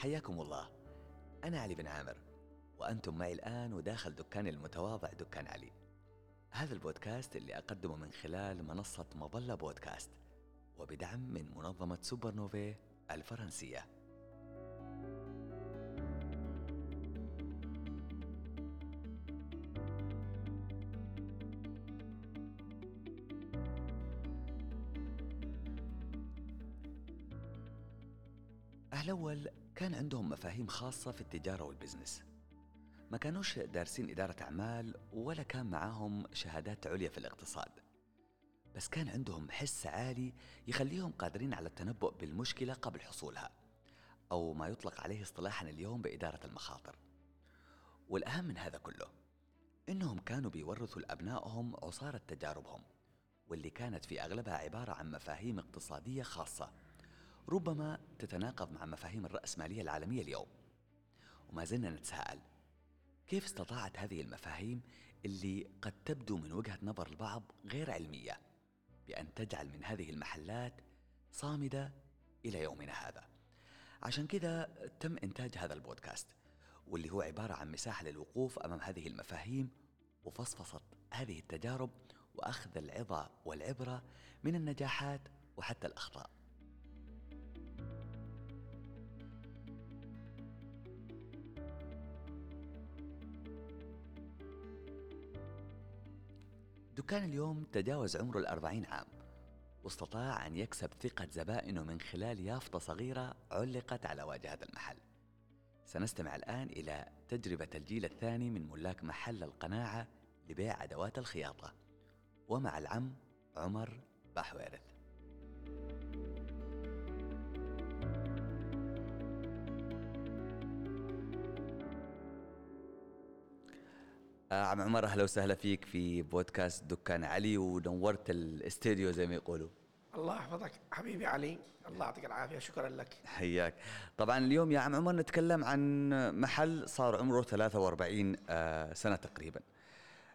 حياكم الله. أنا علي بن عامر وأنتم معي الآن وداخل دكاني المتواضع دكان علي. هذا البودكاست اللي أقدمه من خلال منصة مظلة بودكاست وبدعم من منظمة سوبر نوفي الفرنسية. خاصة في التجارة والبزنس. ما كانوش دارسين إدارة أعمال ولا كان معاهم شهادات عليا في الاقتصاد. بس كان عندهم حس عالي يخليهم قادرين على التنبؤ بالمشكلة قبل حصولها أو ما يطلق عليه اصطلاحا اليوم بإدارة المخاطر. والأهم من هذا كله إنهم كانوا بيورثوا لأبنائهم عصارة تجاربهم واللي كانت في أغلبها عبارة عن مفاهيم اقتصادية خاصة ربما تتناقض مع مفاهيم الرأسمالية العالمية اليوم. وما زلنا نتساءل. كيف استطاعت هذه المفاهيم اللي قد تبدو من وجهة نظر البعض غير علمية بأن تجعل من هذه المحلات صامدة إلى يومنا هذا؟ عشان كذا تم إنتاج هذا البودكاست واللي هو عبارة عن مساحة للوقوف أمام هذه المفاهيم وفصفصة هذه التجارب وأخذ العظة والعبرة من النجاحات وحتى الأخطاء. دكان اليوم تجاوز عمره الأربعين عام واستطاع أن يكسب ثقة زبائنه من خلال يافطة صغيرة علقت على واجهة المحل. سنستمع الآن إلى تجربة الجيل الثاني من ملاك محل القناعة لبيع أدوات الخياطة ومع العم عمر بحويرث. عم عمر أهلا وسهلا فيك في بودكاست دكان علي ونورت الاستديو زي ما يقولوا. الله يحفظك حبيبي علي. الله يعطيك العافية شكرا لك. حياك. طبعا اليوم يا عم عمر نتكلم عن محل صار عمره 43 آه، سنة تقريبا.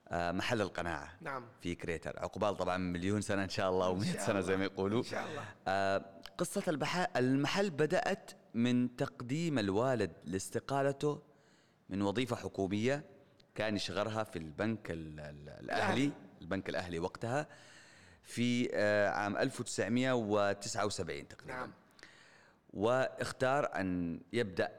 آه، محل القناعة. نعم. في كريتر. عقبال طبعا مليون سنة إن شاء الله و100 سنة زي ما يقولوا. إن شاء الله. قصة المحل بدأت من تقديم الوالد لاستقالته من وظيفة حكومية. كان يشغلها في البنك الأهلي البنك الأهلي وقتها في آه، عام 1979 تقريبا نعم. واختار أن يبدأ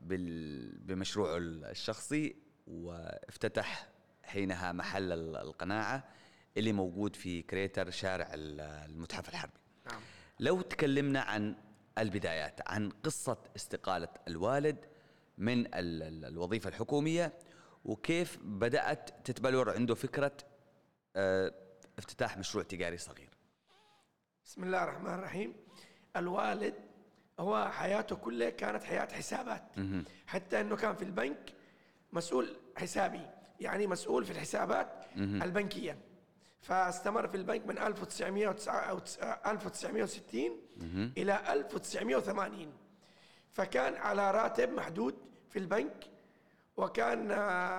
بمشروعه الشخصي وافتتح حينها محل القناعة اللي موجود في كريتر شارع المتحف الحربي نعم. لو تكلمنا عن البدايات عن قصة استقالة الوالد من الوظيفة الحكومية وكيف بدأت تتبلور عنده فكرة آه افتتاح مشروع تجاري صغير؟ بسم الله الرحمن الرحيم. الوالد هو حياته كلها كانت حياة حسابات. حتى أنه كان في البنك مسؤول حسابي يعني مسؤول في الحسابات البنكية. فاستمر في البنك من 1960 إلى 1980 فكان على راتب محدود في البنك وكان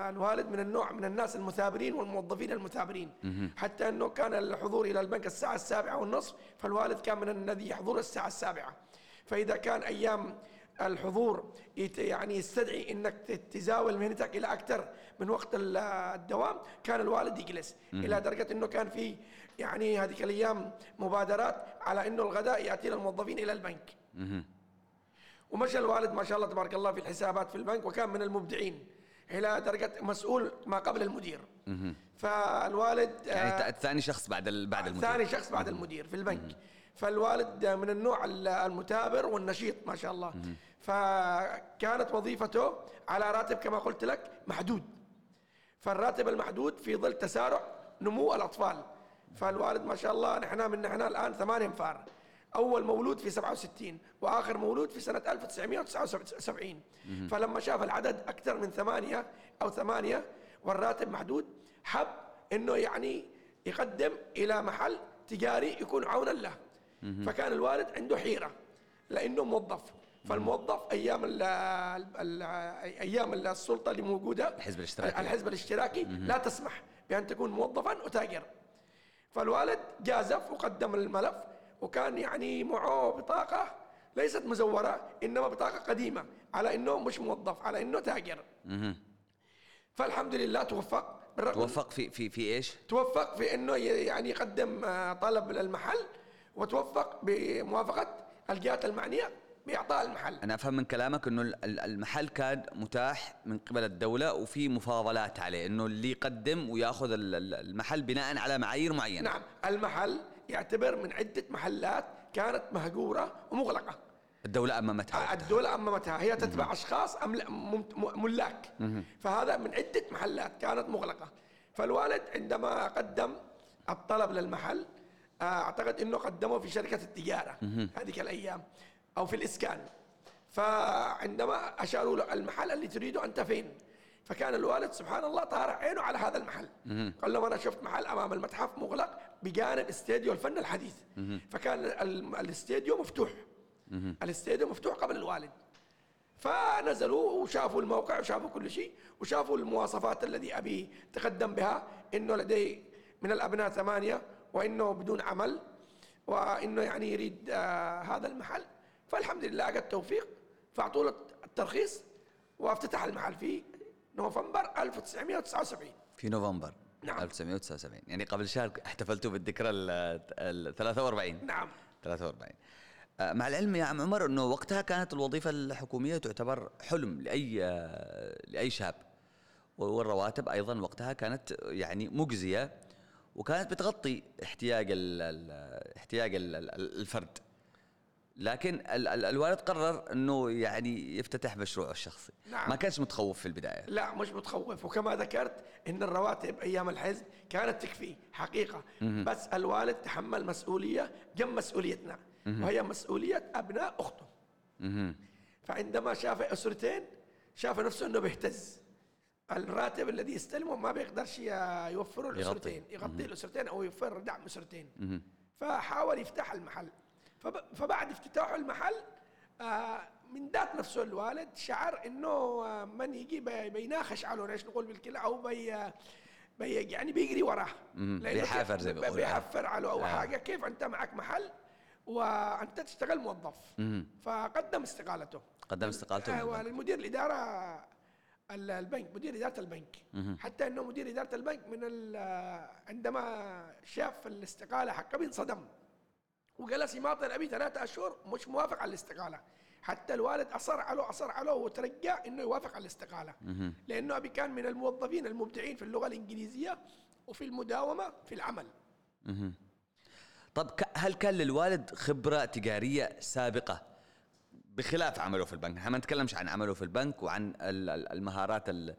الوالد من النوع من الناس المثابرين والموظفين المثابرين. حتى إنه كان الحضور إلى البنك الساعة السابعة والنصف فالوالد كان من الذي يحضر الساعة السابعة. فإذا كان أيام الحضور يعني يستدعي إنك تزاول مهنتك إلى أكثر من وقت الدوام كان الوالد يجلس. إلى درجة إنه كان في يعني هذيك الأيام مبادرات على إنه الغداء يأتي الموظفين إلى البنك. ومشى الوالد ما شاء الله تبارك الله في الحسابات في البنك وكان من المبدعين. إلى درجة مسؤول ما قبل المدير. فالوالد يعني آه ثاني شخص بعد بعد المدير. ثاني شخص بعد المدير في البنك. فالوالد من النوع المثابر والنشيط ما شاء الله. فكانت وظيفته على راتب كما قلت لك محدود. فالراتب المحدود في ظل تسارع نمو الأطفال. فالوالد ما شاء الله نحن من نحن الآن ثمانية أنفار. أول مولود في 67 وآخر مولود في سنة 1979 فلما شاف العدد أكثر من ثمانية أو ثمانية والراتب محدود حب أنه يعني يقدم إلى محل تجاري يكون عونا له. فكان الوالد عنده حيرة لأنه موظف. فالموظف أيام ال ال أيام السلطة اللي موجودة الحزب الاشتراكي. الحزب الاشتراكي لا تسمح بأن تكون موظفا وتاجر فالوالد جازف وقدم الملف وكان يعني معه بطاقة ليست مزورة إنما بطاقة قديمة على إنه مش موظف على إنه تاجر. فالحمد لله توفق بالرغم توفق في في في إيش؟ توفق في إنه يعني يقدم آه، طلب للمحل وتوفق بموافقة الجهات المعنية بإعطاء المحل أنا أفهم من كلامك إنه ال- ال- المحل كان متاح من قبل الدولة وفي مفاضلات عليه إنه اللي يقدم ويأخذ ال- ال- المحل بناء على معايير معينة نعم المحل يعتبر من عدة محلات كانت مهجورة ومغلقة. الدولة اممتها الدولة أممتها هي تتبع أشخاص أمل- مم- م- ملاك. فهذا من عدة محلات كانت مغلقة. فالوالد عندما قدم الطلب للمحل آه، أعتقد أنه قدمه في شركة التجارة. هذيك الأيام. أو في الإسكان. فعندما أشاروا له المحل اللي تريده أنت فين فكان الوالد سبحان الله طارع عينه على هذا المحل. قال لهم أنا شفت محل أمام المتحف مغلق بجانب استديو الفن الحديث. فكان ال- الاستديو مفتوح. الاستديو مفتوح قبل الوالد. فنزلوا وشافوا الموقع وشافوا كل شيء وشافوا المواصفات الذي أبي تقدم بها إنه لديه من الأبناء ثمانية وإنه بدون عمل وإنه يعني يريد آه هذا المحل. فالحمد لله لقى التوفيق فاعطوا له الترخيص وافتتح المحل في نوفمبر 1979 في نوفمبر نعم. 1979 يعني قبل شهر احتفلتوا بالذكرى ال ال 43 نعم. 43 آه، مع العلم يا عم عمر إنه وقتها كانت الوظيفة الحكومية تعتبر حلم لأي آه، لأي شاب. والرواتب أيضا وقتها كانت يعني مجزية وكانت بتغطي احتياج ال ال احتياج ال ال الفرد. لكن ال ال الوالد قرر انه يعني يفتتح مشروعه الشخصي. نعم. ما كانش متخوف في البداية. لا مش متخوف. وكما ذكرت إن الرواتب أيام الحزب كانت تكفي حقيقة. بس الوالد تحمل مسؤولية جنب مسؤوليتنا. وهي مسؤولية أبناء أخته. مهم. فعندما شاف أسرتين شاف نفسه إنه بيهتز. الراتب الذي يستلمه ما بيقدرش يوفره يغطي. الأسرتين. يغطي الأسرتين أو يوفر دعم أسرتين. فحاول يفتح المحل. فبعد افتتاحه المحل آه، من ذات نفسه الوالد شعر إنه آه، من يجي بي- بيناخش عليه إيش نقول بالكلمة أو بي بي يعني بيجري وراه بيحافر زي ما. بيحفر عليه أو آه. حاجة كيف أنت معك محل وأنت تشتغل موظف مهم. فقدم استقالته قدم استقالته من آه، البنك. لمدير الإدارة ال- البنك مدير إدارة البنك حتى إنه مدير إدارة البنك من عندما شاف الاستقالة حقه انصدم وجلس يماطل أبي ثلاثة أشهر مش موافق على الاستقالة. حتى الوالد أصر عليه اصر عليه وترجى إنه يوافق على الاستقالة. لأنه أبي كان من الموظفين المبدعين في اللغة الإنجليزية وفي المداومة في العمل. طب هل كان للوالد خبرة تجارية سابقة بخلاف عمله في البنك؟ إحنا ما نتكلمش عن عمله في البنك وعن ال- ال- المهارات ال-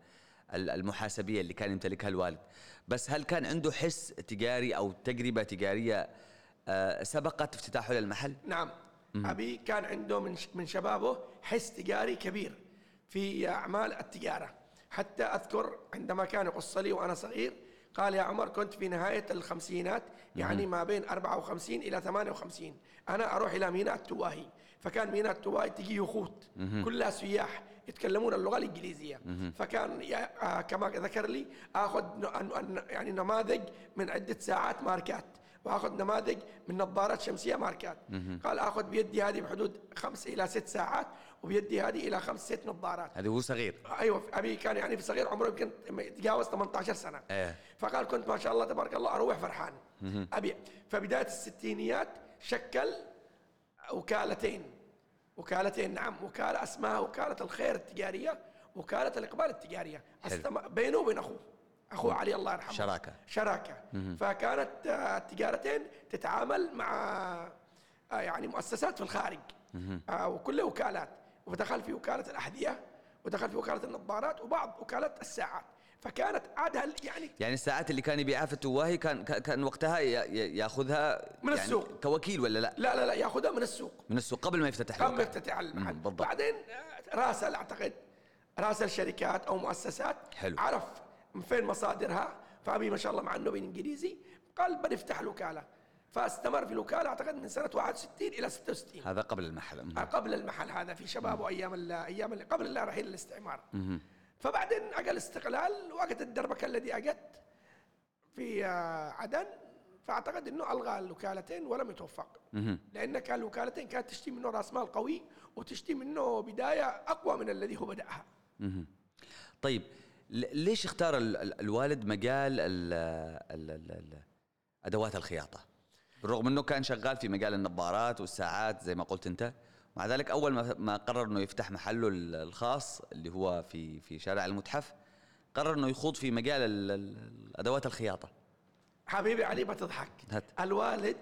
ال- المحاسبية اللي كان يمتلكها الوالد، بس هل كان عنده حس تجاري أو تجربة تجارية آه، سبقت افتتاحه للمحل؟ نعم. أبي كان عنده من من شبابه حس تجاري كبير في أعمال التجارة. حتى أذكر عندما كان يقص لي وأنا صغير قال يا عمر كنت في نهاية الخمسينات يعني ما بين 54 إلى 58 أنا أروح إلى ميناء التواهي فكان ميناء التواهي تجي يخوت. كلها سياح يتكلمون اللغة الإنجليزية. فكان آه، كما ذكر لي آخذ يعني نماذج من عدة ساعات ماركات. وآخذ نماذج من نظارات شمسية ماركات. قال آخذ بيدي هذه بحدود خمس إلى ست ساعات وبيدي هذه إلى خمس ست نظارات. هذا هو صغير. أيوه أبي كان يعني في صغير عمره يمكن يتجاوز 18 سنة. إيه. فقال كنت ما شاء الله تبارك الله أروح فرحان. أبي فبداية الستينيات شكل وكالتين. وكالتين نعم وكالة اسمها وكالة الخير التجارية وكالة الإقبال التجارية. بينه وبين أخوه. أخوه علي الله يرحمه شراكة. شراكة فكانت آه، التجارتين تتعامل مع آه، يعني مؤسسات في الخارج آه، وكلها وكالات ودخل في وكالة الأحذية ودخل في وكالة النظارات وبعض وكالات الساعات فكانت عادها يعني يعني الساعات اللي كان يبيعها في التواهي كان كان- وقتها ياخذها من يعني السوق. كوكيل ولا لا؟ لا لا لا ياخذها من السوق من السوق قبل ما يفتتح قبل ما. يفتتح المحل مم، بالضبط. بعدين آه، راسل أعتقد راسل شركات أو مؤسسات حلو. عرف من فين مصادرها؟ فابي ما شاء الله مع انه بالانجليزي قال بنفتح الوكاله فاستمر في الوكاله أعتقد من سنة 61 إلى 66 هذا قبل المحل. قبل المحل هذا في شبابه أيام ال- أيام ال- قبل لا رحيل الاستعمار. فبعدين اجى الاستقلال وقت الدربكة الذي اجت في آه، عدن فأعتقد إنه ألغى الوكالتين ولم يتوفق. لأن كان الوكالتين كانت تشتي منه رأس مال قوي وتشتي منه بداية أقوى من الذي هو بدأها. طيب ليش اختار الوالد مجال ال ال ال أدوات الخياطة؟ بالرغم إنه كان شغال في مجال النظارات والساعات زي ما قلت أنت. مع ذلك أول ما قرر إنه يفتح محله الخاص اللي هو في في شارع المتحف قرر إنه يخوض في مجال الأدوات الخياطة. حبيبي علي بتضحك هات. الوالد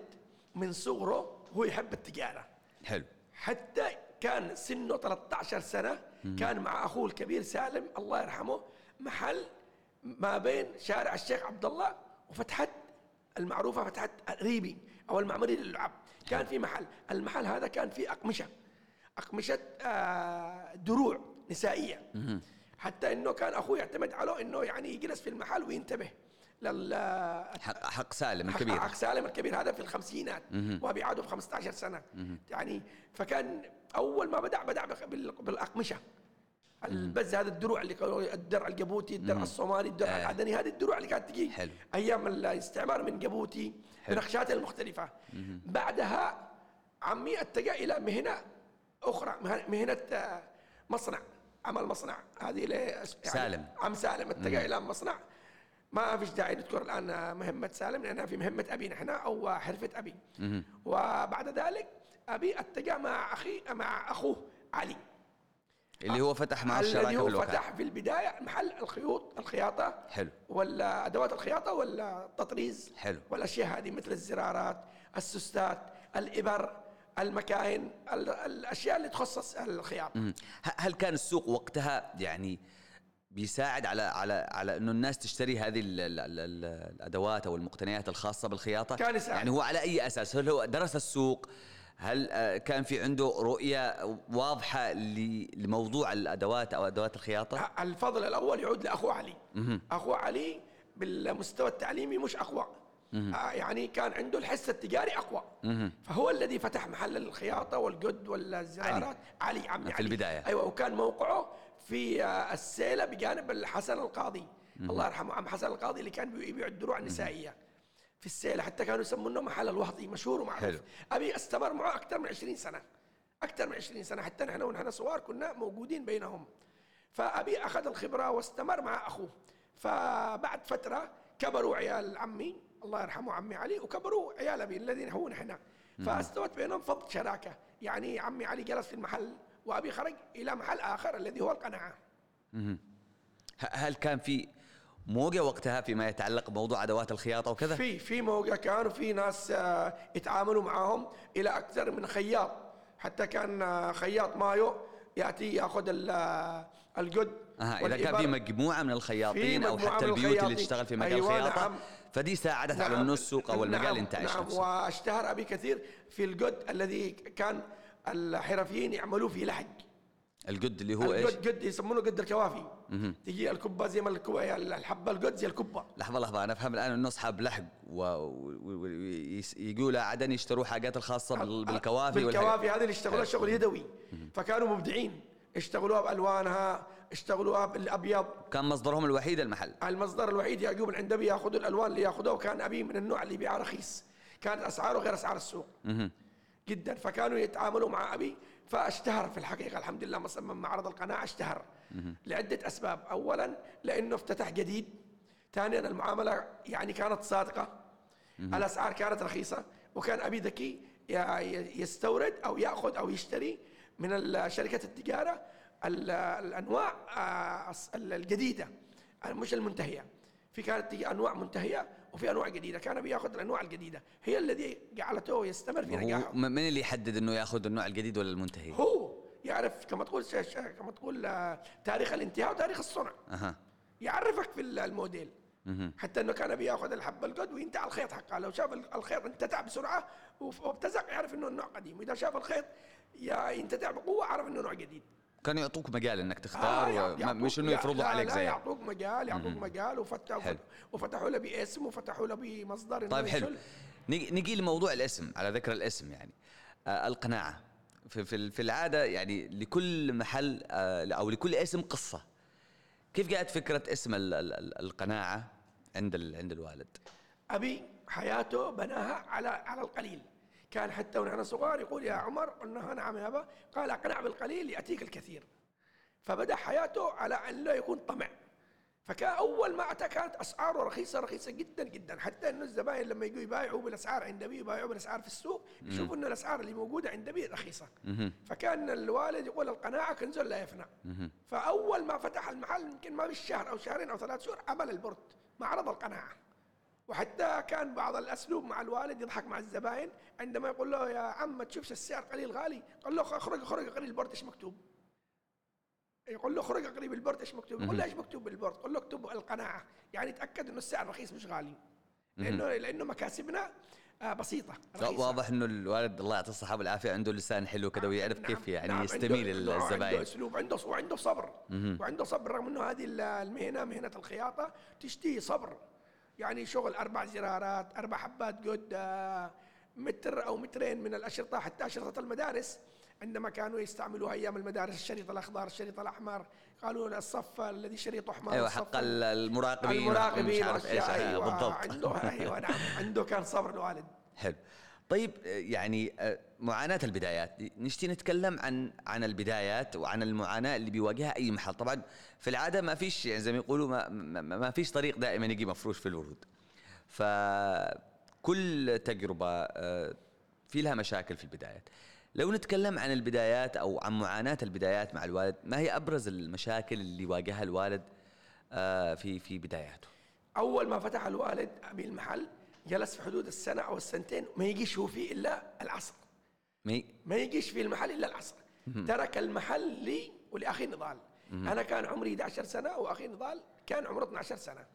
من صغره هو يحب التجارة. حلو. حتى كان سنه 13 سنة. كان مع أخوه الكبير سالم الله يرحمه محل ما بين شارع الشيخ عبد الله وفتحت المعروفة فتحت ريبي أو المعمري للعب. كان في محل. المحل هذا كان فيه أقمشة. أقمشة آه دروع نسائية. حتى إنه كان أخوه يعتمد عليه إنه يعني يجلس في المحل وينتبه لل حق حق سالم الكبير. حق سالم الكبير هذا في الخمسينات. وابي عاده ب 15 سنة. يعني فكان أول ما بدأ بدأ بالأقمشة. البز هذا الدروع اللي الدرع الجبوتي الدرع الصومالي الدرع آه. العدني هذه الدروع اللي كانت تجي حلو. أيام الاستعمار من جبوتي بنقشاتها المختلفة. بعدها عمي اتجه إلى مهنة أخرى مهنة آه، مصنع عمل مصنع. هذه يعني سالم. عم سالم اتجه إلى مصنع. ما فيش داعي نذكر الآن مهمة سالم لأنها في مهمة أبي نحن أو حرفة أبي. وبعد ذلك أبي اتجه مع أخي مع أخوه علي. اللي هو فتح مع الشراكة اللي هو فتح في البداية محل الخيوط الخياطة؟ حلو. ولا أدوات الخياطة ولا التطريز حلو. والأشياء هذه مثل الزرارات السوستات الإبر المكاين الأشياء اللي تخصص الخياطة. هل كان السوق وقتها يعني بيساعد على على على إنه الناس تشتري هذه ال ال ال الأدوات أو المقتنيات الخاصة بالخياطة؟ كان يساعد. يعني هو على أي أساس؟ هل هو درس السوق؟ هل آه، كان في عنده رؤية واضحة لموضوع الأدوات أو أدوات الخياطة؟ الفضل الأول يعود لأخو علي. أخو علي بالمستوى التعليمي مش أقوى. آه يعني كان عنده الحس التجاري أقوى. فهو الذي فتح محل الخياطة والقد والزرارات علي, علي عمي في علي. البداية. أيوه وكان موقعه في آه، السيلة بجانب الحسن القاضي. الله يرحمه عم حسن القاضي اللي كان يبيع الدروع النسائية. في السيله حتى كانوا يسمونه محل الوهضي مشهور ومعروف. حلو. أبي أستمر معه أكثر من 20 سنة أكثر من 20 سنة حتى نحن ونحن صغار كنا موجودين بينهم. فأبي أخذ الخبرة واستمر مع أخوه. فبعد فترة كبروا عيال عمي الله يرحمه عمي علي وكبروا عيال أبي الذين هو نحن. فاستوت بينهم فض شراكة. يعني عمي علي جلس في المحل وأبي خرج إلى محل آخر الذي هو القناعة. هل كان في موجة وقتها فيما يتعلق بموضوع أدوات الخياطة وكذا؟ في في موجة كانوا في ناس آه، يتعاملوا معهم إلى أكثر من خياط. حتى كان آه، خياط مايو يأتي يأخذ آه، الجد آه إذا كان في مجموعة من الخياطين أو حتى البيوت اللي تشتغل في مجال أيوة الخياطة نعم. فدي ساعدت نعم. على انه السوق أو المجال نعم انتعش نعم. وأشتهر أبي كثير في الجد الذي كان الحرفيين يعملوا فيه لحق القد اللي هو إيش؟ القد يسمونه قد الكوافي. تجي الكبة زي ما الحبة القد زي الكبة. لحظة لحظة أنا أفهم الآن إنه أصحاب لحق ويقولوا عدن يشتروا حاجات الخاصة بالكوافي بالكوافي هذه اللي يشتغلوها شغل يدوي. فكانوا مبدعين. اشتغلوها بألوانها اشتغلوها بالأبيض. كان مصدرهم الوحيد المحل. المصدر الوحيد يعقوب عند أبي ياخذوا الألوان اللي ياخذوها وكان أبي من النوع اللي يبيعها رخيص. كانت أسعاره غير أسعار السوق. جدا. فكانوا يتعاملوا مع أبي فاشتهر في الحقيقة. الحمد لله مصمم معرض القناعه اشتهر لعدة أسباب. اولا لأنه افتتح جديد. ثانيا المعاملة يعني كانت صادقة. الأسعار كانت رخيصة. وكان أبي ذكي يستورد أو يأخذ أو يشتري من شركة التجارة الأنواع آه، الجديدة مش المنتهية. في كانت أنواع منتهية وفي أنواع جديدة كان بياخذ الأنواع الجديدة هي الذي جعلته يستمر في نجاحه. من اللي يحدد إنه ياخذ النوع الجديد ولا المنتهي؟ هو يعرف كما تقول كما تقول آه، تاريخ الانتهاء وتاريخ الصنع. أه. يعرفك في الموديل. حتى إنه كان بياخذ الحبه القد وينتهي الخيط حقه. لو شاف الخيط انتتع بسرعة وابتزق يعرف إنه النوع قديم. وإذا شاف الخيط ينتتع بقوة عرف إنه نوع جديد. كانوا يعطوك مجال إنك تختار آه مش إنه يفرضوا عليك زي يعطوك مجال يعطوك مجال وفتحوا وفتحوا له باسم وفتحوا له بمصدر طيب حلو. نجي لموضوع الاسم على ذكر الاسم يعني. آه القناعة. في في, في العادة يعني لكل محل آه أو لكل اسم قصة. كيف جاءت فكرة اسم ال ال القناعة عند عند الوالد؟ أبي حياته بناها على على القليل. كان حتى ونحن صغار يقول يا عمر قلنا نعم يا أبا. قال أقنع بالقليل ياتيك الكثير. فبدأ حياته على أن لا يكون طمع. فكان أول ما أتى كانت أسعاره رخيصة رخيصة جدا جدا. حتى إنه الزباين لما يجوا يبايعوا بالأسعار عند ابي يبايعوا بالأسعار في السوق يشوفوا انه الأسعار اللي موجودة عند ابي رخيصة. فكان الوالد يقول القناعة كنز لا يفنى. فأول ما فتح المحل يمكن ما بالشهر أو شهرين أو ثلاث شهور عمل ال board معرض القناعة. وحتى كان بعض الأسلوب مع الوالد يضحك مع الزباين عندما يقول له يا عم ما تشوفش السعر قليل غالي؟ قال له اخرج اخرج قليل ال board إيش مكتوب؟ يقول له اخرج اقرا بال board إيش مكتوب؟ يقول له إيش مكتوب بال board؟ قول له مكتوب القناعة يعني تأكد إنه السعر رخيص مش غالي. لأنه لأنه مكاسبنا آه، بسيطة رخيصة. واضح إنه الوالد الله يعطيه الصحة والعافية عنده لسان حلو كذا ويعرف نعم كيف يعني نعم يستميل الزباين عنده أسلوب عنده وعنده صبر. وعنده صبر رغم إنه هذه المهنة مهنة الخياطة تشتهي صبر. يعني شغل أربع زرارات أربع حبات قد آه، متر أو مترين من الأشرطة حتى أشرطة المدارس. عندما كانوا يستعملوها أيام المدارس الشريط الأخضر الشريط الأحمر قالوا الصف الذي شريطه أحمر أيوه حق المراقبين المراقبين مش عارف إيش أيوة بالضبط. عنده أيوه نعم عنده كان صبر الوالد. حلو. طيب يعني آه، معاناة البدايات. نشتي نتكلم عن عن البدايات وعن المعاناة اللي بيواجهها أي محل. طبعا في العادة ما فيش يعني زي ما يقولوا ما, ما فيش طريق دائما يجي مفروش في الورود. فكل تجربة آه، في لها مشاكل في البدايات. لو نتكلم عن البدايات أو عن معاناة البدايات مع الوالد ما هي أبرز المشاكل اللي واجهها الوالد آه، في في بداياته؟ أول ما فتح الوالد أبي المحل جلس في حدود السنة أو السنتين ما يجيش هو فيه إلا العصر. مي ما يجيش في المحل إلا العصر. ترك المحل لي ولأخي نضال. أنا كان عمري 11 سنة وأخي نضال كان عمره 12 سنة.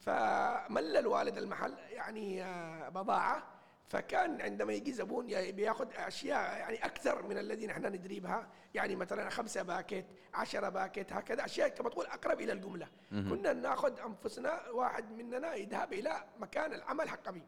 فمل الوالد المحل يعني آه، بضاعة فكان عندما يجي زبون بياخذ أشياء يعني أكثر من الذي نحن ندري بها يعني مثلا خمسة packet عشرة packet هكذا أشياء كما تقول أقرب إلى الجملة. كنا ناخذ أنفسنا واحد مننا يذهب إلى مكان العمل حق ابي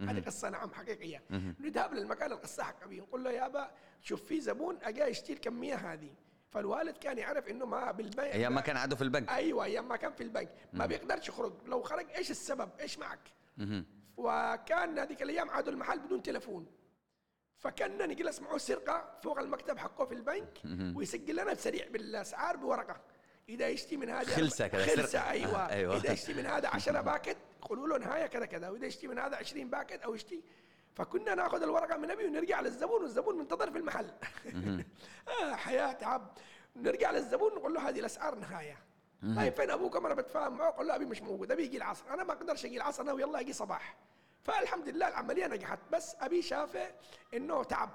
هذه قصة نعم حقيقية. نذهب للمكان القصة حق ابي نقول له يابا شوف في زبون أجا يشتري الكميه هذه. فالوالد كان يعرف إنه ما بالبنك أيام ما كان عنده في البنك. أيوه أيام ما كان في البنك. ما بيقدرش يخرج. لو خرج إيش السبب؟ إيش معك؟ وكان هذيك الأيام عادوا المحل بدون تلفون. فكنا نجلس معه سرقة فوق المكتب حقه في البنك ويسجل لنا بسريع بالأسعار بورقة. إذا يشتي من هذا خلسه كذا خلسه أيوه. آه أيوة. إذا يشتي من هذا 10 packet يقولوا له نهاية كذا كذا. وإذا يشتي من هذا 20 packet أو يشتي. فكنا ناخذ الورقة من أبي ونرجع للزبون والزبون منتظر في المحل. آه حياة تعب نرجع للزبون نقول له هذه الأسعار نهاية. طيب فين أبوك أنا بتفاهم معه قال له أبي مش موجود أبي يجي العصر. أنا ما أقدرش أجي العصر أنا ويلا أجي صباح. فالحمد لله العملية نجحت بس أبي شافه إنه تعب.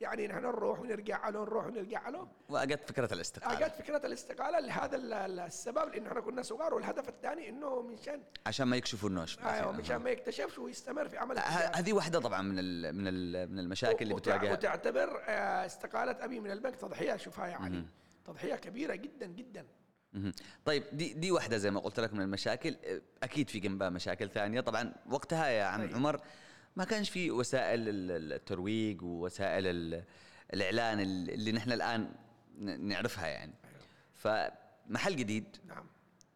يعني نحن نروح ونرجع له نروح ونرجع له. واجت فكرة الاستقالة. اجت فكرة الاستقالة لهذا السبب لأنه إحنا كنا صغار والهدف الثاني إنه منشان عشان ما يكشفوا النوش أيوه منشان ما يكتشفش ويستمر في عمل هذه واحدة طبعا من من من المشاكل اللي بتواجهها. وتعتبر آه، استقالة أبي من البنك تضحية شوفها يعني. تضحية كبيرة جدا جدا. طيب دي دي واحدة زي ما قلت لك من المشاكل. أكيد في جنبها مشاكل ثانية. طبعا وقتها يا عم طيب. عمر ما كانش في وسائل الترويج ووسائل الإعلان اللي نحن الآن نعرفها يعني. أيوه. فمحل جديد. نعم.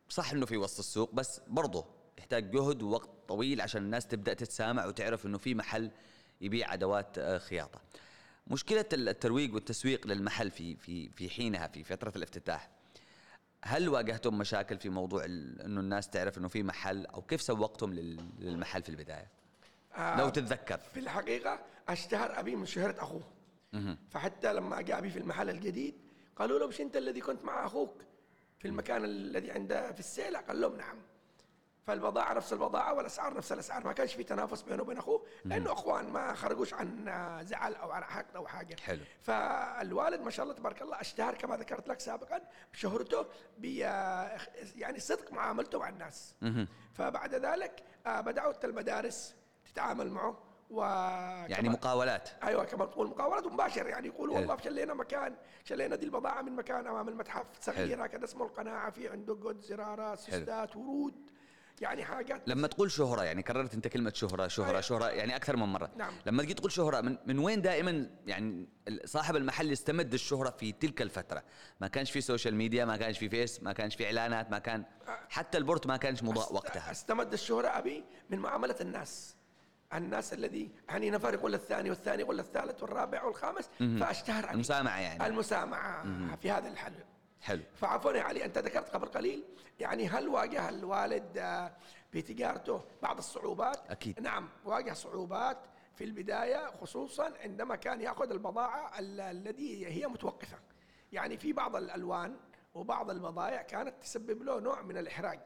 صح إنه في وسط السوق بس برضه يحتاج جهد ووقت طويل عشان الناس تبدأ تتسامع وتعرف إنه في محل يبيع أدوات آه، خياطة. مشكلة الترويج والتسويق للمحل في في في حينها في فترة الافتتاح هل واجهتم مشاكل في موضوع إنه الناس تعرف إنه في محل أو كيف سوقتم للمحل في البداية؟ آه لو تتذكر. في الحقيقة أشتهر أبي من شهرة أخوه. فحتى لما جاء أبي في المحل الجديد قالوا له مش أنت الذي كنت مع أخوك في المكان الذي عنده في السيلة؟ قال لهم نعم. فالبضاعه نفس البضاعه والأسعار نفس الأسعار. ما كانش في تنافس بينه وبين أخوه لأنه أخوان ما خرجوش عن زعل أو عن حقد أو حاجة. حلو. فالوالد ما شاء الله تبارك الله أشتهر كما ذكرت لك سابقا بشهرته ب يعني صدق معاملته مع الناس. فبعد ذلك آه، بدات المدارس تتعامل معه و يعني مقاولات. أيوه كما تقول مقاولات مباشر. يعني يقول والله شلينا مكان شلينا دي البضاعة من مكان أمام المتحف. صغير هكذا اسمه القناعة في عنده قد زرارة سيستات ورود. يعني حاجات لما تقول شهرة يعني كررت أنت كلمة شهرة شهرة أيوة. شهرة يعني أكثر من مرة. نعم. لما تجي تقول شهرة من, من وين دائما يعني صاحب المحل يستمد الشهرة في تلك الفترة؟ ما كانش في social media ما كانش في Face ما كانش في إعلانات ما كان حتى ال board ما كانش مضاء وقتها. استمد الشهرة أبي من معاملة الناس. الناس الذي يعني نفر يقول الثاني والثاني يقول الثالث والرابع والخامس فأشتهر علي المسامعة يعني. المسامعة في هذا الحل. حلو فعفوا يا علي أنت ذكرت قبل قليل يعني هل واجه الوالد آه، في تجارته بعض الصعوبات؟ أكيد. نعم واجه صعوبات في البداية خصوصا عندما كان يأخذ البضاعة ال- الذي هي متوقفة. يعني في بعض الألوان وبعض البضائع كانت تسبب له نوع من الإحراج.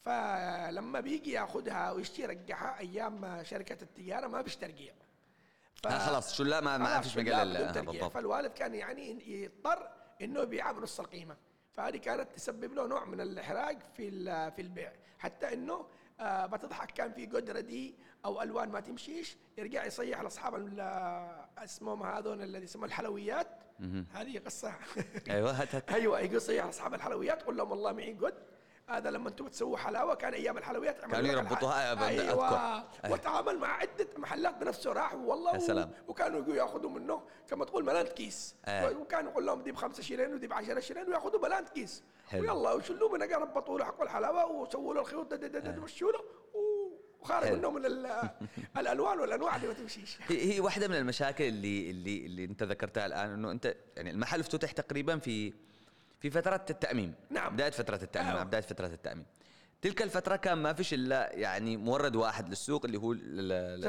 فلما بيجي يأخذها ويشتري يرجعها أيام شركة التجارة ما فيش ترجيع. ف- آه خلاص شو لا ما, ما فيش مجال. بالضبط فالوالد كان يعني يضطر إنه يبيعها بنص القيمة. فهذه كانت تسبب له نوع من الإحراج في في البيع. حتى إنه آه بتضحك كان في قدرة دي أو ألوان ما تمشيش يرجع يصيح لأصحاب اسمهم هذول الذي يسموا الحلويات. هذه قصة. أيوه أيوه يجي يصيح لأصحاب الحلويات يقول لهم والله معي قد هذا لما أنتم تسووا حلاوة كان أيام الحلويات كانوا يربطوها أيوه أذكر. وتعامل مع عدة محلات بنفسه راح والله يا سلام. وكانوا يجوا ياخذوا منه كما تقول بلانت كيس آه. وكان يقول لهم دي ب 5 شيرين ودي ب 10 شيرين وياخذوا بلانت كيس حلو. ويلا وشلوه من ربطوا له حقوا الحلاوة وسووا له الخيوط ومشوا له وخارج. منه من ال- الألوان والأنواع اللي ما تمشيش هي هي واحدة من المشاكل اللي اللي اللي أنت ذكرتها الآن إنه أنت يعني المحل افتتح تقريبا في في فتره التأميم. نعم. بداية فتره التأميم أيوة. مع بداية فتره التأميم. تلك الفترة كان ما فيش إلا يعني مورد واحد للسوق اللي هو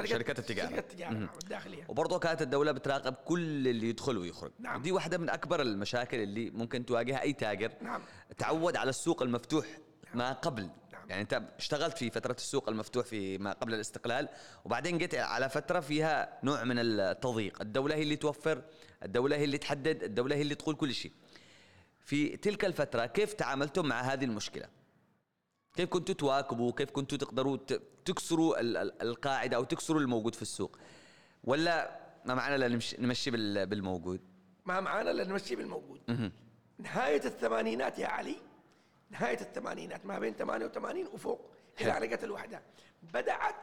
شركات التجارة. شركات التجارة نعم، الداخلية. وبرضه كانت الدولة بتراقب كل اللي يدخل ويخرج. نعم. ودي واحدة من أكبر المشاكل اللي ممكن تواجهها أي تاجر. نعم. تعود على السوق المفتوح ما قبل. نعم. يعني أنت اشتغلت في فترة السوق المفتوح في ما قبل الاستقلال وبعدين جيت على فترة فيها نوع من التضييق. الدولة هي اللي توفر الدولة هي اللي تحدد الدولة هي اللي تقول كل شيء. في تلك الفترة كيف تعاملتم مع هذه المشكلة؟ كيف كنتوا تواكبوا؟ كيف كنتوا تقدروا تكسروا ال- ال- القاعدة أو تكسروا الموجود في السوق؟ ولا ما معنا الا نمشي, نمشي بال- بالموجود؟ ما معانا الا نمشي بالموجود. نهاية الثمانينات يا علي نهاية الثمانينات ما بين 88 وفوق إلى حلو. حلقه الوحدة. بدأت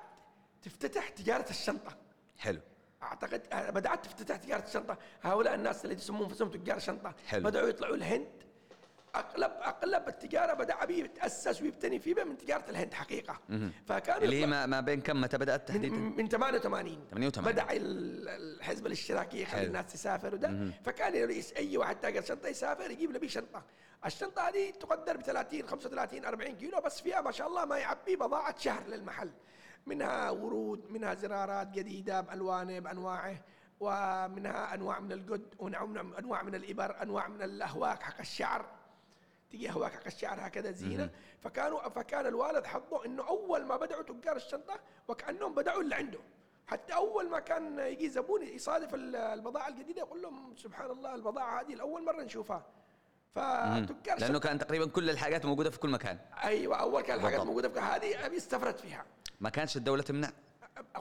تفتتح تجارة الشنطة. حلو. أعتقد بدأت تفتتح تجارة الشنطة. هؤلاء الناس اللي يسمون انفسهم تجار شنطه حلو. بدأوا يطلعوا الهند. أغلب أغلب التجارة بدأ بي يتأسس ويبتني فيها من تجارة الهند حقيقة. فكانوا اللي هي ما, بين كم؟ متى بدأت تحديدا؟ من, من 88 88. بدأ ال- الحزب الاشتراكي يخلي. الناس تسافر وده. فكان يريس أي واحد تاجر شنطة يسافر يجيب له شنطة. الشنطة هذه تقدر ب 30 35 40 كيلو بس فيها ما شاء الله ما يعبي بضاعة شهر للمحل. منها ورود منها زرارات جديدة بألوانه بأنواعه ومنها أنواع من القد وأنواع من الإبر أنواع من الأهواك حق الشعر. تجي هواك حق الشعر هكذا زينة. فكانوا فكان الوالد حظه إنه أول ما بداوا تجار الشنطة وكأنهم بداوا اللي عنده. حتى أول ما كان يجي زبون يصادف ال- البضاعة الجديدة يقول لهم سبحان الله البضاعة هذه الأول مرة نشوفها. فتجار لأنه كان تقريبا كل الحاجات موجودة في كل مكان. أيوه أول كان الحاجات. موجودة في هذه أبي استفرد فيها. ما كانش الدولة تمنع؟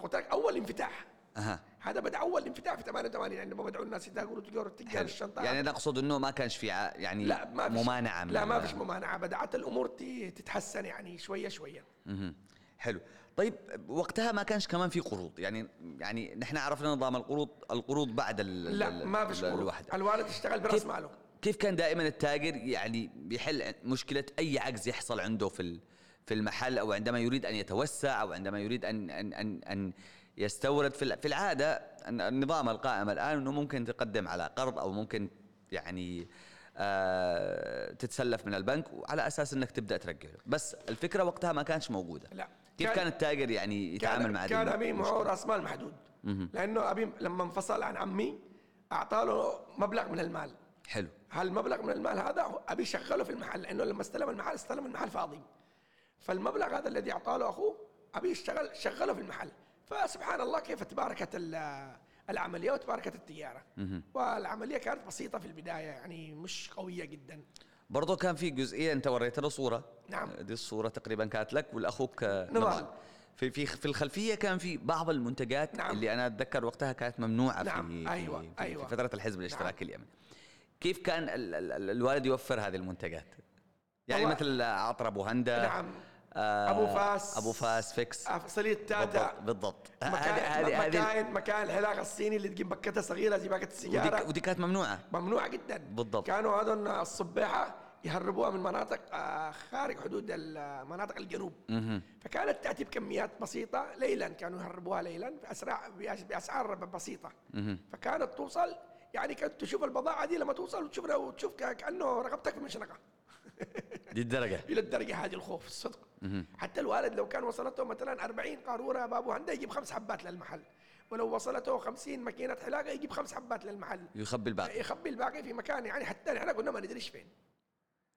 قلت لك أول انفتاح. أها. هذا بدا أول انفتاح في 88 عندما بداوا الناس يتاجروا تجار تجار حلو. الشنطة. يعني أنا أقصد إنه ما كانش في يعني لا ما فيش. ممانعة لا ما فيش ممانعة. بدأت الأمور تتحسن يعني شوية شوية. مهم. حلو. طيب وقتها ما كانش كمان في قروض. يعني يعني نحن عرفنا نظام القروض القروض بعد ال لا ال- ما فيش قروض. الوحده الوالد اشتغل برأس ماله. كيف كان دائما التاجر يعني بيحل مشكلة أي عجز يحصل عنده في ال- في المحل أو عندما يريد أن يتوسع أو عندما يريد ان ان ان, أن يستورد. في في العادة النظام القائم الآن أنه ممكن تقدم على قرض أو ممكن يعني آه تتسلف من البنك وعلى أساس إنك تبدأ ترجع. بس الفكرة وقتها ما كانش موجودة. لا. كيف كان- كان التاجر يعني يتعامل كان مع كان أبي معه؟ راس مال محدود لأنه أبي لما انفصل عن عمي أعطى له مبلغ من المال. حلو. هالمبلغ من المال هذا أبي شغله في المحل لأنه لما استلم المحل استلم المحل فاضي. فالمبلغ هذا الذي أعطاه له أخوه ابي يشتغل شغله في المحل فسبحان الله كيف تباركت ال- العملية وتباركت التجارة والعملية كانت بسيطة في البداية يعني مش قوية جدا برضه كان في جزئية أنت وريتنا صورة نعم. دي الصورة تقريبا كانت لك والأخوك نضال. نضال في في في الخلفية كان في بعض المنتجات نعم. اللي أنا أتذكر وقتها كانت ممنوعة نعم. في, أيوة. في, أيوة. في فترة الحزب الاشتراكي اليمني كيف كان ال ال ال الوالد يوفر هذه المنتجات يعني مثل عطر أبو هندا نعم آه أبو فاس. أبو فاس فيكس. صلية تاتا بالضبط بالضبط. هذه مكان هذه مكان مكان الحلاقه الصيني اللي تجيب بكتها صغيرة زي باكت ودي, السيجاره ودي كانت ممنوعة. ممنوعة جدا. بالضبط. كانوا هذول الصباحة يهربوها من مناطق آه، خارج حدود مناطق الجنوب. فكانت تأتي بكميات بسيطة ليلا كانوا يهربوها ليلا باسرع بأسعار بسيطة. فكانت توصل يعني كنت تشوف البضاعة دي لما توصل وتشوف وتشوف كأنه رقبتك في مشنقه دي الدرجة. إلى الدرجة هذه الخوف الصدق. حتى الوالد لو كان وصلته مثلا 40 قارورة بابو هندا يجيب خمس حبات للمحل. ولو وصلته 50 ماكينة حلاقة يجيب خمس حبات للمحل. يخبي الباقي. يخبي الباقي في مكان يعني حتى إحنا كنا ما ندريش فين.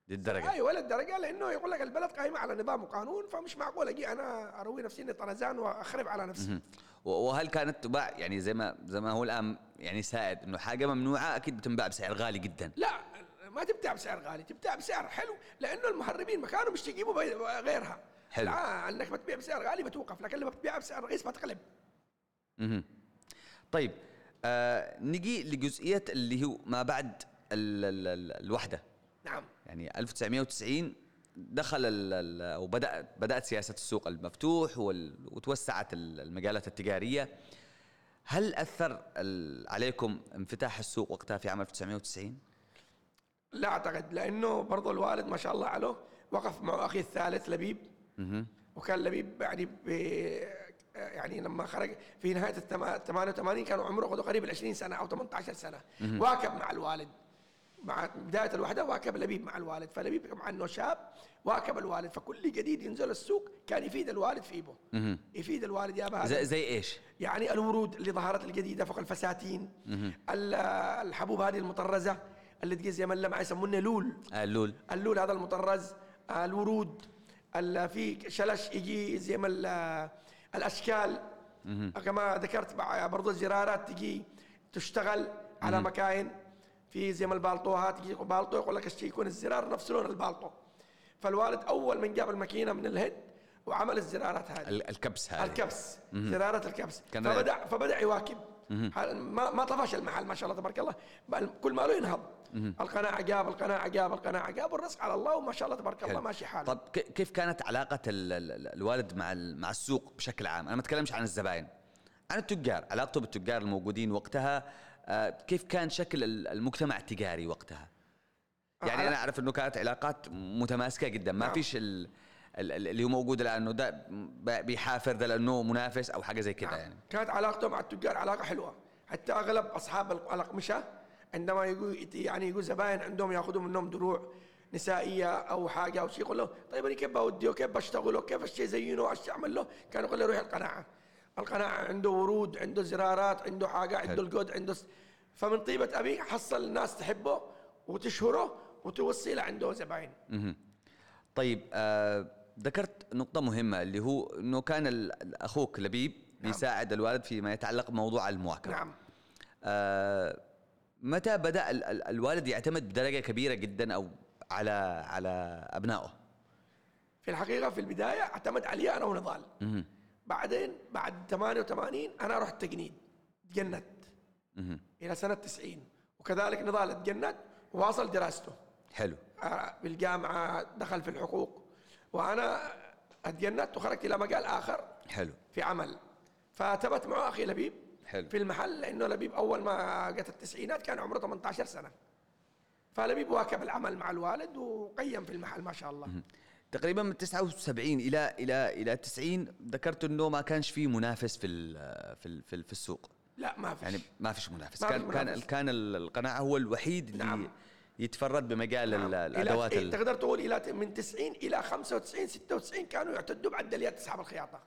دي الدرجة. أيوه ولا الدرجة لأنه يقول لك البلد قائمه على نظام وقانون فمش معقول أجي أنا أروي نفسي إني طرزان وأخرب على نفسي. وهل كانت تباع يعني زي ما زي ما هو الآن يعني سائد إنه حاجة ممنوعة أكيد بتنباع بسعر غالي جدا. لا ما تبتاع بسعر غالي تبتاع بسعر حلو لأنه المهربين ما كانوا مش يجيبوا غيرها. حلو. إنك بتبيع بسعر غالي بتوقف لكن لما بتبيع بسعر رخيص بتقلب مهم. طيب آه نجي لجزئية اللي هو ما بعد ال ال ال الوحدة. نعم. يعني 1990 دخل ال ال أو بدات بدأت سياسة السوق المفتوح وال وتوسعت ال- المجالات التجارية. هل أثر عليكم انفتاح السوق وقتها في عام 1990 لا أعتقد لأنه برضو الوالد ما شاء الله عليه وقف مع أخي الثالث لبيب. وكان لبيب يعني يعني لما خرج في نهاية الثما- 88 كانوا عمره قريب ال 20 سنة أو 18 سنة. واكب مع الوالد. مع بداية الوحدة واكب لبيب مع الوالد. فلبيب مع إنه شاب واكب الوالد. فكل جديد ينزل السوق كان يفيد الوالد في إيبه. يفيد الوالد يا زي, زي إيش؟ يعني الورود اللي ظهرت الجديدة فوق الفساتين. ال- الحبوب هذه المطرزة. اللي تجي زي ما لما يسمونه لول. آه اللول اللول هذا المطرز آه، الورود ال- في شلش يجي زي ما ال- الأشكال. كما ذكرت برضو الزرارات تجي تشتغل على مكاين. في زي ما البالطوهات يجي بالطو يقول لك الشيء يكون الزرار نفس لون البالطو. فالوالد أول من جاب الماكينة من الهند وعمل الزرارات هذه. ال- الكبس هذا الكبس زرارة الكبس. كان فبدأ فبدأ يواكب. ما ما طفش المحل ما شاء الله تبارك الله كل ما له ينهض القناعة جاب القناعة جاب القناعة جاب والرزق على الله وما شاء الله تبارك الله. ماشي حاله طب كيف كانت ال- الوالد مع مع السوق بشكل عام؟ أنا ما أتكلمش عن الزباين عن التجار، علاقته بالتجار الموجودين وقتها آه، كيف كان شكل ال- المجتمع التجاري وقتها؟ يعني أنا أعرف إنه كانت علاقات متماسكة جدا، ما نعم. فيش ال- اللي هو موجود إنه ده بيحافر ده لأنه منافس أو حاجة زي كده يعني. كانت علاقته مع التجار علاقة حلوة. حتى أغلب أصحاب الق- الأقمشة عندما يجوا يعني يجوا زباين عندهم يأخذوا منهم دروع نسائية أو حاجة أو شيء يقول له طيب أنا كيف بوديه وكيف بشتغله كيف الشيء زينه إيش أعمل له؟ كان يقول له روح القناعة. القناعة عنده ورود عنده زرارات عنده حاجة عنده القد عنده س- فمن طيبة أبي حصل الناس تحبه وتشهره وتوصي عنده زباين. طيب آه ذكرت نقطة مهمة اللي هو إنه كان أخوك لبيب بيساعد الوالد فيما يتعلق بموضوع المواكبة. نعم. آه، متى بدأ ال- ال- الوالد يعتمد بدرجة كبيرة جدا أو على على أبنائه؟ في الحقيقة في البداية اعتمد علي أنا ونضال. بعدين بعد 88 أنا رحت تجنيد تجند. إلى سنة 90 وكذلك نضال تجند وواصل دراسته. حلو. آه، بالجامعة دخل في الحقوق. وأنا اتجندت وخرجت إلى مجال آخر حلو. في عمل. فثبت معه أخي لبيب حلو. في المحل لأنه لبيب أول ما جت التسعينات كان عمره 18 سنة. فلبيب واكب العمل مع الوالد وقيم في المحل ما شاء الله. تقريبا من 79 إلى إلى إلى 90 ذكرت إنه ما كانش في منافس في ال- في ال- في, ال- في السوق. لا ما فيش. يعني ما فيش منافس. ما كان كان منافس. كان القناع هو الوحيد اللي نعم. يتفرد بمجال ال- نعم. الأدوات ال- تقدر تقول إلى من 90 إلى 95 96 كانوا يعتدوا بعدليات اسحاب الخياطه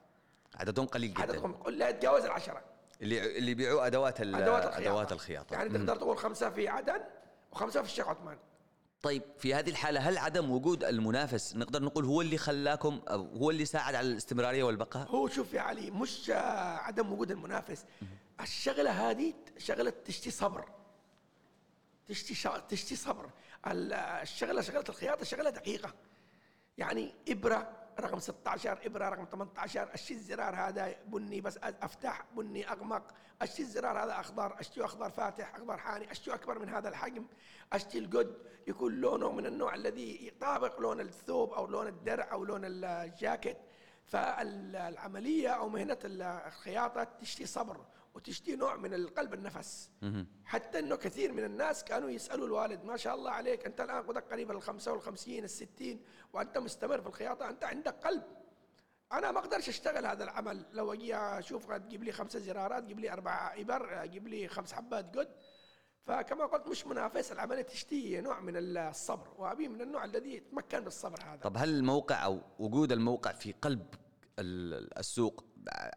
عددهم قليل جدا. عددهم لا يتجاوز العشرة. اللي اللي يبيعوا أدوات أدوات الخياطة. أدوات الخياطة. يعني تقدر تقول خمسة في عدن وخمسة في الشيخ عثمان. طيب في هذه الحالة هل عدم وجود المنافس نقدر نقول هو اللي خلاكم أو هو اللي ساعد على الاستمرارية والبقاء؟ هو شوف يا علي مش آه، عدم وجود المنافس. الشغلة هذه شغلة تشتي صبر. تشتي. تشتي صبر. ال- الشغلة شغلة الخياطة شغلة دقيقة. يعني إبرة رقم 16 إبرة رقم 18 اشتي الزرار هذا بني بس أفتح بني أغمق. اشتي الزرار هذا أخضر أشتي أخضر فاتح أخضر حاني أشتي أكبر من هذا الحجم. أشتي القد يكون لونه من النوع الذي يطابق لون الثوب أو لون الدرع أو لون الجاكيت. فالعمليه أو مهنة الخياطة تشتي صبر. وتشتهي نوع من القلب النفس. حتى إنه كثير من الناس كانوا يسألوا الوالد ما شاء الله عليك أنت الآن قدك قريب ال 55 ال 60 وأنت مستمر في الخياطة أنت عندك قلب. أنا ما أقدرش أشتغل هذا العمل. لو أجي أشوف تجيب لي خمسة زرارات جيب لي أربع إبر جيب لي خمس حبات قد فكما قلت مش منافس. العملية تشتهي نوع من الصبر وأبي من النوع الذي يتمكن بالصبر هذا. طب هل الموقع أو وجود الموقع في قلب السوق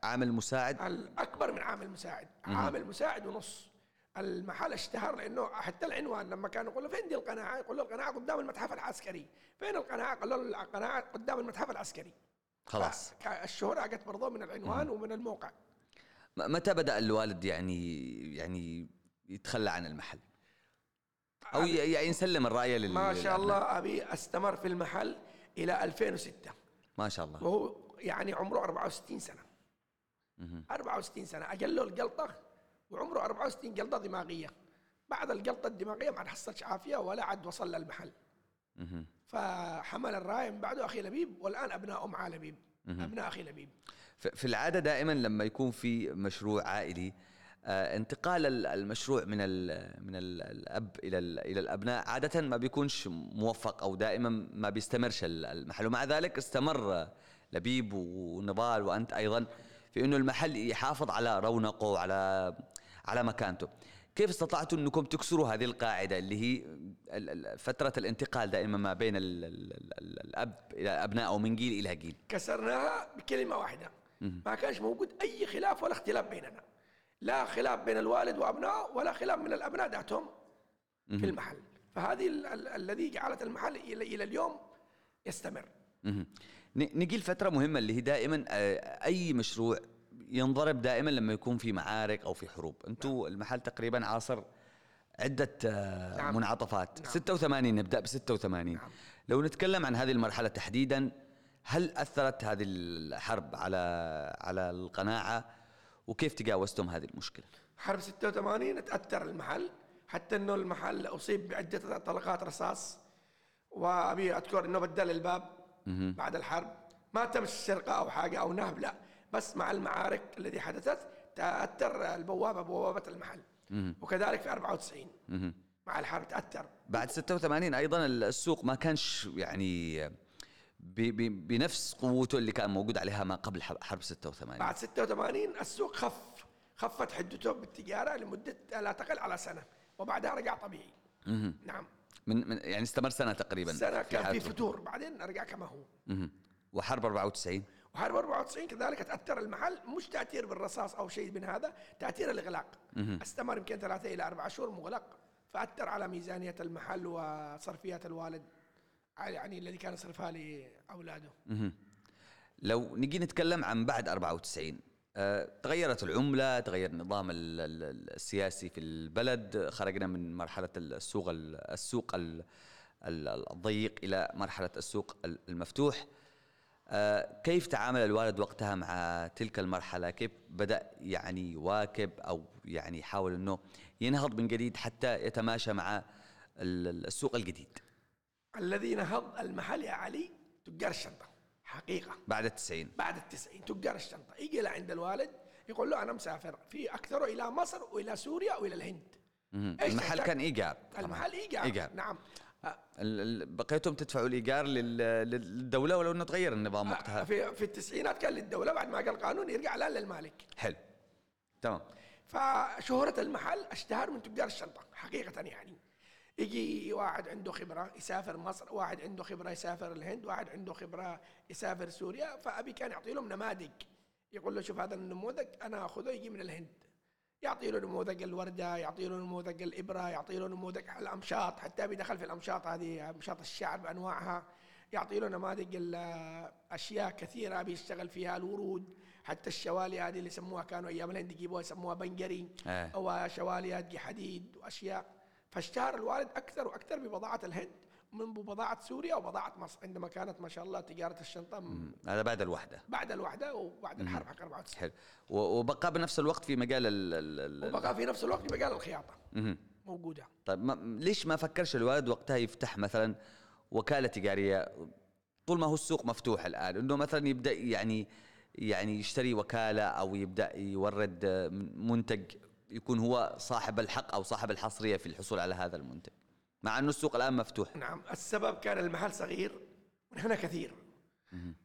عامل مساعد؟ الأكبر من عامل مساعد. عامل مساعد ونص. المحل اشتهر لأنه حتى العنوان لما كانوا يقولوا فين دي القناعة؟ يقولوا القناعة قدام المتحف العسكري، فين القناعة؟ قالوا القناعة قدام المتحف العسكري. خلاص. الشهرة جت برضه من العنوان ومن الموقع. متى بدأ الوالد يعني يعني يتخلى عن المحل؟ أو يعني يسلم الرايه لل ما شاء الله أبي استمر في المحل إلى 2006 ما شاء الله. وهو يعني عمره 64 سنة. 64 سنة أجل له الجلطه وعمره 64 جلطه دماغية. بعد الجلطه الدماغية ما حصلش عافية ولا عاد وصل للمحل. فحمل الرايه من بعده أخي لبيب والآن أبناء مع لبيب. أبناء أخي لبيب. في العادة دائما لما يكون في مشروع عائلي آه، انتقال المشروع من ال من ال الأب إلى إلى الأبناء عادة ما بيكونش موفق أو دائما ما بيستمرش المحل. ومع ذلك استمر لبيب ونضال وأنت أيضا. في إنه المحل يحافظ على رونقه وعلى على مكانته. كيف استطعتوا إنكم تكسروا هذه القاعدة اللي هي فترة الانتقال دائما ما بين الأب إلى الأبناء أو من جيل إلى جيل؟ كسرناها بكلمة واحدة. ما كانش موجود أي خلاف ولا اختلاف بيننا. لا خلاف بين الوالد وأبنائه ولا خلاف من الأبناء ذاتهم في المحل. فهذه الذي جعلت المحل إلى اليوم يستمر. نجي الفترة مهمة اللي هي دائما آه، أي مشروع ينضرب دائما لما يكون في معارك أو في حروب أنتم نعم. المحل تقريبا عاصر عدة آه، نعم. منعطفات نعم. 86 نبدأ ب 86 نعم. لو نتكلم عن هذه المرحلة تحديدا هل أثرت هذه الحرب على على القناعة وكيف تجاوزتم هذه المشكلة حرب 86 تأثر المحل حتى إنه المحل أصيب بعدة طلقات رصاص وأبي أذكر إنه بدل الباب بعد الحرب. ما تم السرقه أو حاجة أو نهب لا. بس مع المعارك التي حدثت تأثر البوابة بوابة المحل. وكذلك في 94 مع الحرب تأثر. بعد 86 أيضا السوق ما كانش يعني بنفس قوته اللي كان موجود عليها ما قبل حرب 86 بعد 86 السوق خف خفت حدته بالتجارة لمدة لا تقل على سنة وبعدها رجع طبيعي. نعم. من, من يعني استمر سنة تقريبا سنة كان في فتور بعدين رجع كما هو. وحرب 94 وحرب 94 كذلك تأثر المحل مش تأثير بالرصاص أو شيء من هذا تأثير الإغلاق. استمر يمكن ثلاثة إلى أربع شهور مغلق فأثر على ميزانية المحل وصرفيات الوالد يعني الذي كان يصرفها لأولاده. لو نجي نتكلم عن بعد 94 أه تغيرت العملة تغير النظام السياسي في البلد خرجنا من مرحلة السوق السوق الضيق إلى مرحلة السوق المفتوح. آه، كيف تعامل الوالد وقتها مع تلك المرحلة؟ كيف بدأ يعني يواكب أو يعني يحاول إنه ينهض من جديد حتى يتماشى مع السوق الجديد؟ الذي نهض المحل يا علي تجار الشنطه حقيقة. بعد التسعين. بعد التسعين. تجار الشنطة. يجي لعند الوالد يقول له أنا مسافر. في اكثره إلى مصر وإلى سوريا وإلى الهند. المحل كان إيجار. المحل إيجار, إيجار. نعم. بقيتم تدفعوا الإيجار للدولة ولو إنه تغير النظام وقتها؟ في في التسعينات كان للدولة بعد ما قال القانون يرجع الان للمالك. حلو. تمام. فشهرة المحل أشتهر من تجار الشنطة حقيقة يعني. يجي واحد عنده خبرة يسافر مصر واحد عنده خبرة يسافر الهند واحد عنده خبرة يسافر سوريا فأبي كان يعطي لهم نماذج. يقول له شوف هذا النموذج أنا أخذه يجي من الهند. يعطي له نموذج الوردة يعطي له نموذج الإبرة يعطي له نموذج الأمشاط حتى بيدخل في الأمشاط هذه أمشاط الشعر بأنواعها. يعطي له نماذج أشياء كثيرة بيشتغل فيها الورود حتى الشوالي هذه اللي يسموها كانوا أيام الهند يجيبوها يسموها بنجري. آه. أو شواليات حديد وأشياء. فاشتهر الوالد أكثر وأكثر ببضاعة الهند من بضاعة سوريا وبضاعة مصر عندما كانت ما شاء الله تجارة الشنطة هذا بعد الوحدة. بعد الوحدة وبعد الحرب حق 94 حلو. وبقى بنفس الوقت في مجال ال ال وبقى في نفس الوقت في مجال الخياطة. مم. موجودة. طيب ما ليش ما فكرش الوالد وقتها يفتح مثلا وكالة تجارية؟ طول ما هو السوق مفتوح الآن إنه مثلا يبدأ يعني يعني يشتري وكالة أو يبدأ يورد منتج يكون هو صاحب الحق أو صاحب الحصرية في الحصول على هذا المنتج. مع أنه السوق الآن مفتوح. نعم السبب كان المحل صغير ونحن كثير.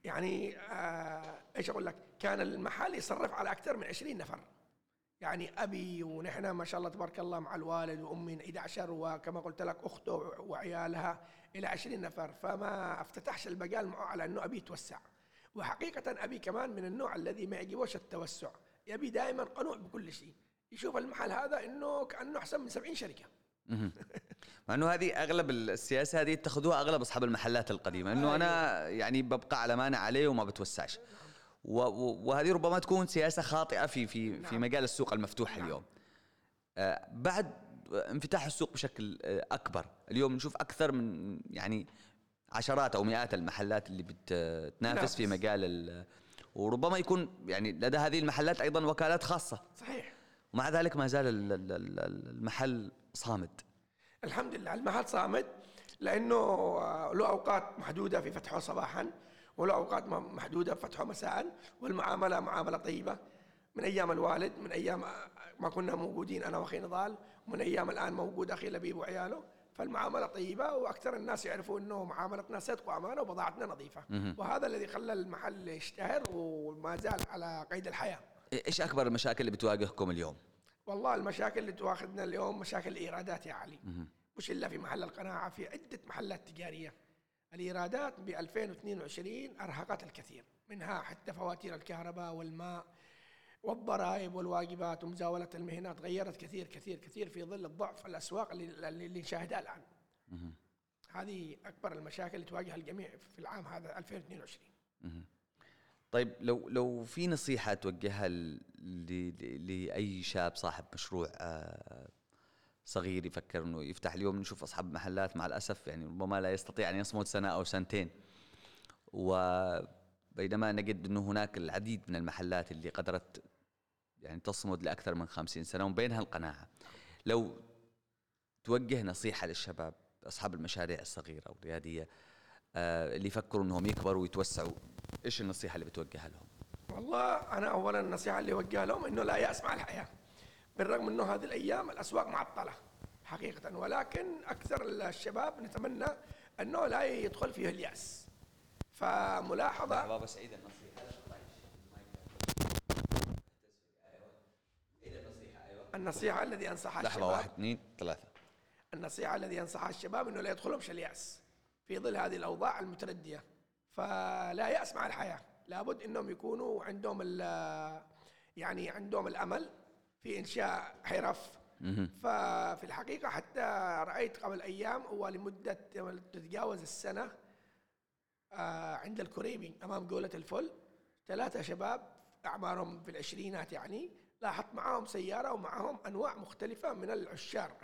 يعني آه إيش أقول لك؟ كان المحل يصرف على أكثر من 20 نفر. يعني أبي ونحن ما شاء الله تبارك الله مع الوالد وأمي 11 وكما قلت لك أخته وعيالها إلى 20 نفر. فما افتتحش البقال معه على أنه أبي يتوسع. وحقيقة أبي كمان من النوع الذي ما يعجبوش التوسع. يبي دائما قنوع بكل شيء. يشوف المحل هذا إنه كأنه أحسن من 70 شركة. مع إنه هذه أغلب السياسة هذه اتخذوها أغلب أصحاب المحلات القديمة. إنه أنا أيوه. يعني ببقى على ما أنا عليه وما بتوسعش. وهذه ربما تكون سياسة خاطئة في في في نعم. مجال السوق المفتوح نعم. اليوم. آه، بعد انفتاح السوق بشكل آه، أكبر. اليوم نشوف أكثر من يعني عشرات أو مئات المحلات اللي بتنافس في مجال وربما يكون يعني لدى هذه المحلات أيضا وكالات خاصة. صحيح. ومع ذلك ما زال المحل صامد. الحمد لله المحل صامد لأنه له أوقات محدودة في فتحه صباحا وله أوقات محدودة في فتحه مساء والمعاملة معاملة طيبة. من أيام الوالد من أيام ما كنا موجودين أنا وأخي نضال ومن أيام الآن موجود أخي لبيب وعياله. فالمعاملة طيبة وأكثر الناس يعرفوا إنه معاملتنا صدق وأمانة وبضاعتنا نظيفة. وهذا الذي خلى المحل يشتهر وما زال على قيد الحياة. إيش أكبر المشاكل اللي بتواجهكم اليوم؟ والله المشاكل اللي تواخذنا اليوم مشاكل الإيرادات يا علي. مش إلا في محل القناعة في عدة محلات تجارية. الإيرادات ب 2022 أرهقت الكثير منها حتى فواتير الكهرباء والماء والضرائب والواجبات ومزاولة المهنات غيرت كثير كثير كثير في ظل الضعف الأسواق اللي, اللي نشاهدها الآن. هذه أكبر المشاكل اللي تواجه الجميع في العام هذا 2022 طيب لو لو في نصيحة توجهها لأي شاب صاحب مشروع آه، صغير يفكر إنه يفتح اليوم نشوف أصحاب محلات مع الأسف يعني ربما لا يستطيع أن يصمد سنة أو سنتين. وبينما نجد إنه هناك العديد من المحلات اللي قدرت يعني تصمد لأكثر من خمسين سنة ومن بينها القناعة. لو توجه نصيحة للشباب أصحاب المشاريع الصغيرة والرياديه اللي يفكروا إنهم يكبروا ويتوسعوا. إيش النصيحة اللي بتوجهها لهم؟ والله أنا اولا النصيحة اللي أوجهها لهم إنه لا يأس مع الحياة بالرغم إنه هذه الأيام الأسواق معطلة حقيقة. ولكن أكثر الشباب نتمنى إنه لا يدخل فيه اليأس. فملاحظه بابا سعيد النصيحة. النصيحة؟ الذي انصحها لحظة واحد اثنين ثلاثة. النصيحة الذي انصحها الشباب إنه لا يدخلهمش اليأس. في ظل هذه الأوضاع المتردية. فلا يأس مع الحياة. لابد إنهم يكونوا عندهم يعني عندهم الأمل في إنشاء حرف. ففي الحقيقة حتى رأيت قبل أيام ولمدة تتجاوز السنة آه، عند الكريمي أمام جولة الفل. ثلاثة شباب أعمارهم في العشرينات يعني لاحظت معاهم سيارة ومعاهم أنواع مختلفة من العشار.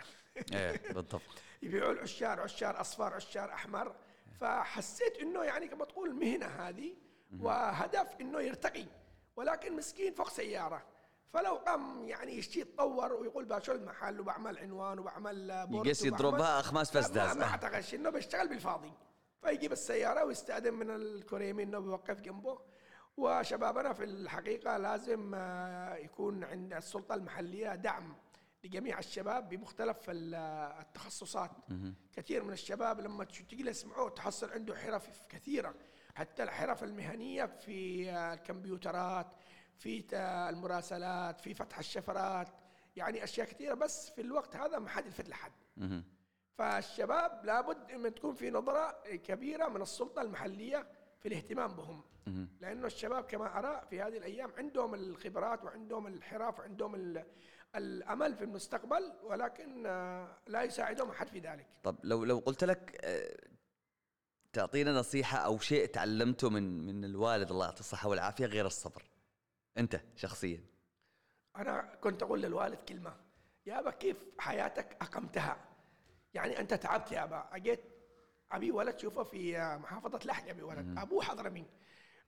إيه بالضبط. يبيعوا العشار عشار أصفر عشار أحمر. فحسيت إنه يعني كما تقول المهنة هذه وهدف إنه يرتقي ولكن مسكين فوق سيارة. فلو قام يعني يشتي يتطور ويقول بشو المحل وبعمل عنوان وبعمل بورد يقص يضربها اخماس فسداس ما أعتقدش إنه بيشتغل بالفاضي. فيجيب السيارة ويستأذن من الكريمي إنه بيوقف جنبه. وشبابنا في الحقيقة لازم آه، يكون عند السلطة المحلية دعم لجميع الشباب بمختلف التخصصات. كثير من الشباب لما تجلس معه تحصل عنده حرف كثيرة. حتى الحرف المهنية في الكمبيوترات في المراسلات في فتح الشفرات يعني أشياء كثيرة. بس في الوقت هذا ما حد يلفت لحد. فالشباب لابد ان تكون في نظرة كبيرة من السلطة المحلية في الاهتمام بهم. لأنه الشباب كما أرى في هذه الأيام عندهم الخبرات وعندهم الحرف وعندهم الأمل في المستقبل ولكن آه، لا يساعدهم أحد في ذلك. طب لو لو قلت لك آه، تعطينا نصيحة أو شيء تعلمته من من الوالد الله يعطيه الصحة والعافية غير الصبر. أنت شخصيا. أنا كنت أقول للوالد كلمة. يا أبا كيف حياتك أقمتها؟ يعني أنت تعبت يا أبا. أجيت أبي ولد شوفه في محافظة لحج أبي ولد. أبوه حضرمي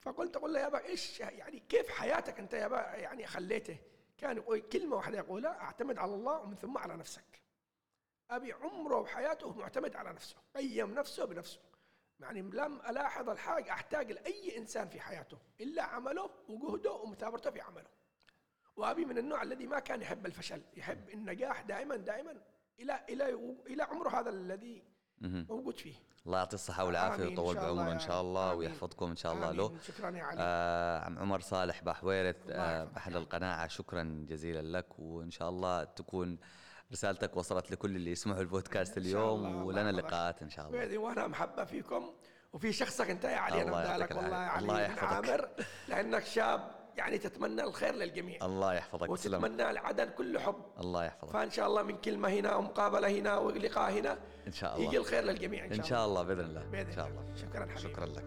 فقلت أقول له يا أبا إيش يعني كيف حياتك أنت يا أبا؟ يعني خليته. كان يقول كلمة واحدة يقولها أعتمد على الله ومن ثم على نفسك. أبي عمره وحياته معتمد على نفسه قيم نفسه بنفسه. يعني لم ألاحظ الحاجة أحتاج لأي إنسان في حياته إلا عمله وجهده ومثابرته في عمله. وأبي من النوع الذي ما كان يحب الفشل يحب النجاح دائما دائما إلى إلى إلى عمره هذا الذي موجود فيه. الله يعطي الصحة والعافية ويطول بعمره إن شاء الله ويحفظكم إن شاء الله له. شكرا يا علي. آه عم عمر صالح باحويرت آه بحد القناعة. شكرا جزيلا لك. وإن شاء الله تكون رسالتك وصلت لكل اللي يسمعوا البودكاست اليوم ولنا لقاءات إن شاء الله. وأنا محبة فيكم. وفي شخصك أنت يا علي أنا لك والله يا علي الله يحفظك. عامر لأنك شاب يعني تتمنى الخير للجميع. الله يحفظك. وتتمنى العدن كل حب. الله يحفظك. فإن شاء الله من كلمة هنا ومقابلة هنا ولقاء هنا إن شاء الله. يجي الخير للجميع إن شاء, إن شاء الله. بإذن الله. بإذن إن شاء الله. شكرا حبيبي. شكرا لك.